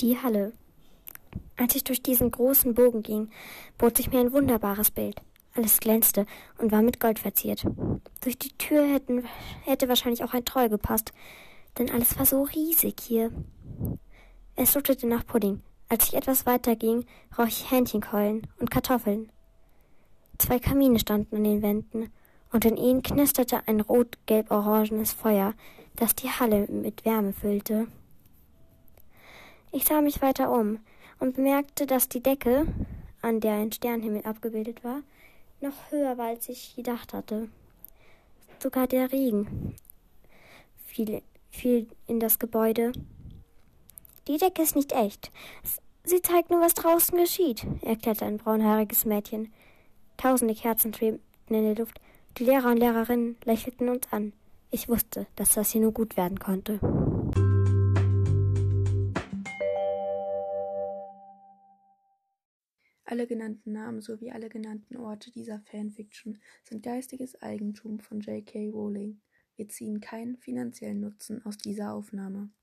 Die Halle. Als ich durch diesen großen Bogen ging, bot sich mir ein wunderbares Bild. Alles glänzte und war mit Gold verziert. Durch die Tür hätten, hätte wahrscheinlich auch ein Troll gepasst, denn alles war so riesig hier. Es duftete nach Pudding. Als ich etwas weiter ging, roch ich Hähnchenkeulen und Kartoffeln. Zwei Kamine standen an den Wänden, und in ihnen knisterte ein rot-gelb-orangenes Feuer, das die Halle mit Wärme füllte. Ich sah mich weiter um und bemerkte, dass die Decke, an der ein Sternhimmel abgebildet war, noch höher war, als ich gedacht hatte. Sogar der Regen fiel, fiel in das Gebäude. Die Decke ist nicht echt. Sie zeigt nur, was draußen geschieht, erklärte ein braunhaariges Mädchen. Tausende Kerzen schwebten in der Luft. Die Lehrer und Lehrerinnen lächelten uns an. Ich wusste, dass das hier nur gut werden konnte. Alle genannten Namen sowie alle genannten Orte dieser Fanfiction sind geistiges Eigentum von J.K. Rowling. Wir ziehen keinen finanziellen Nutzen aus dieser Aufnahme.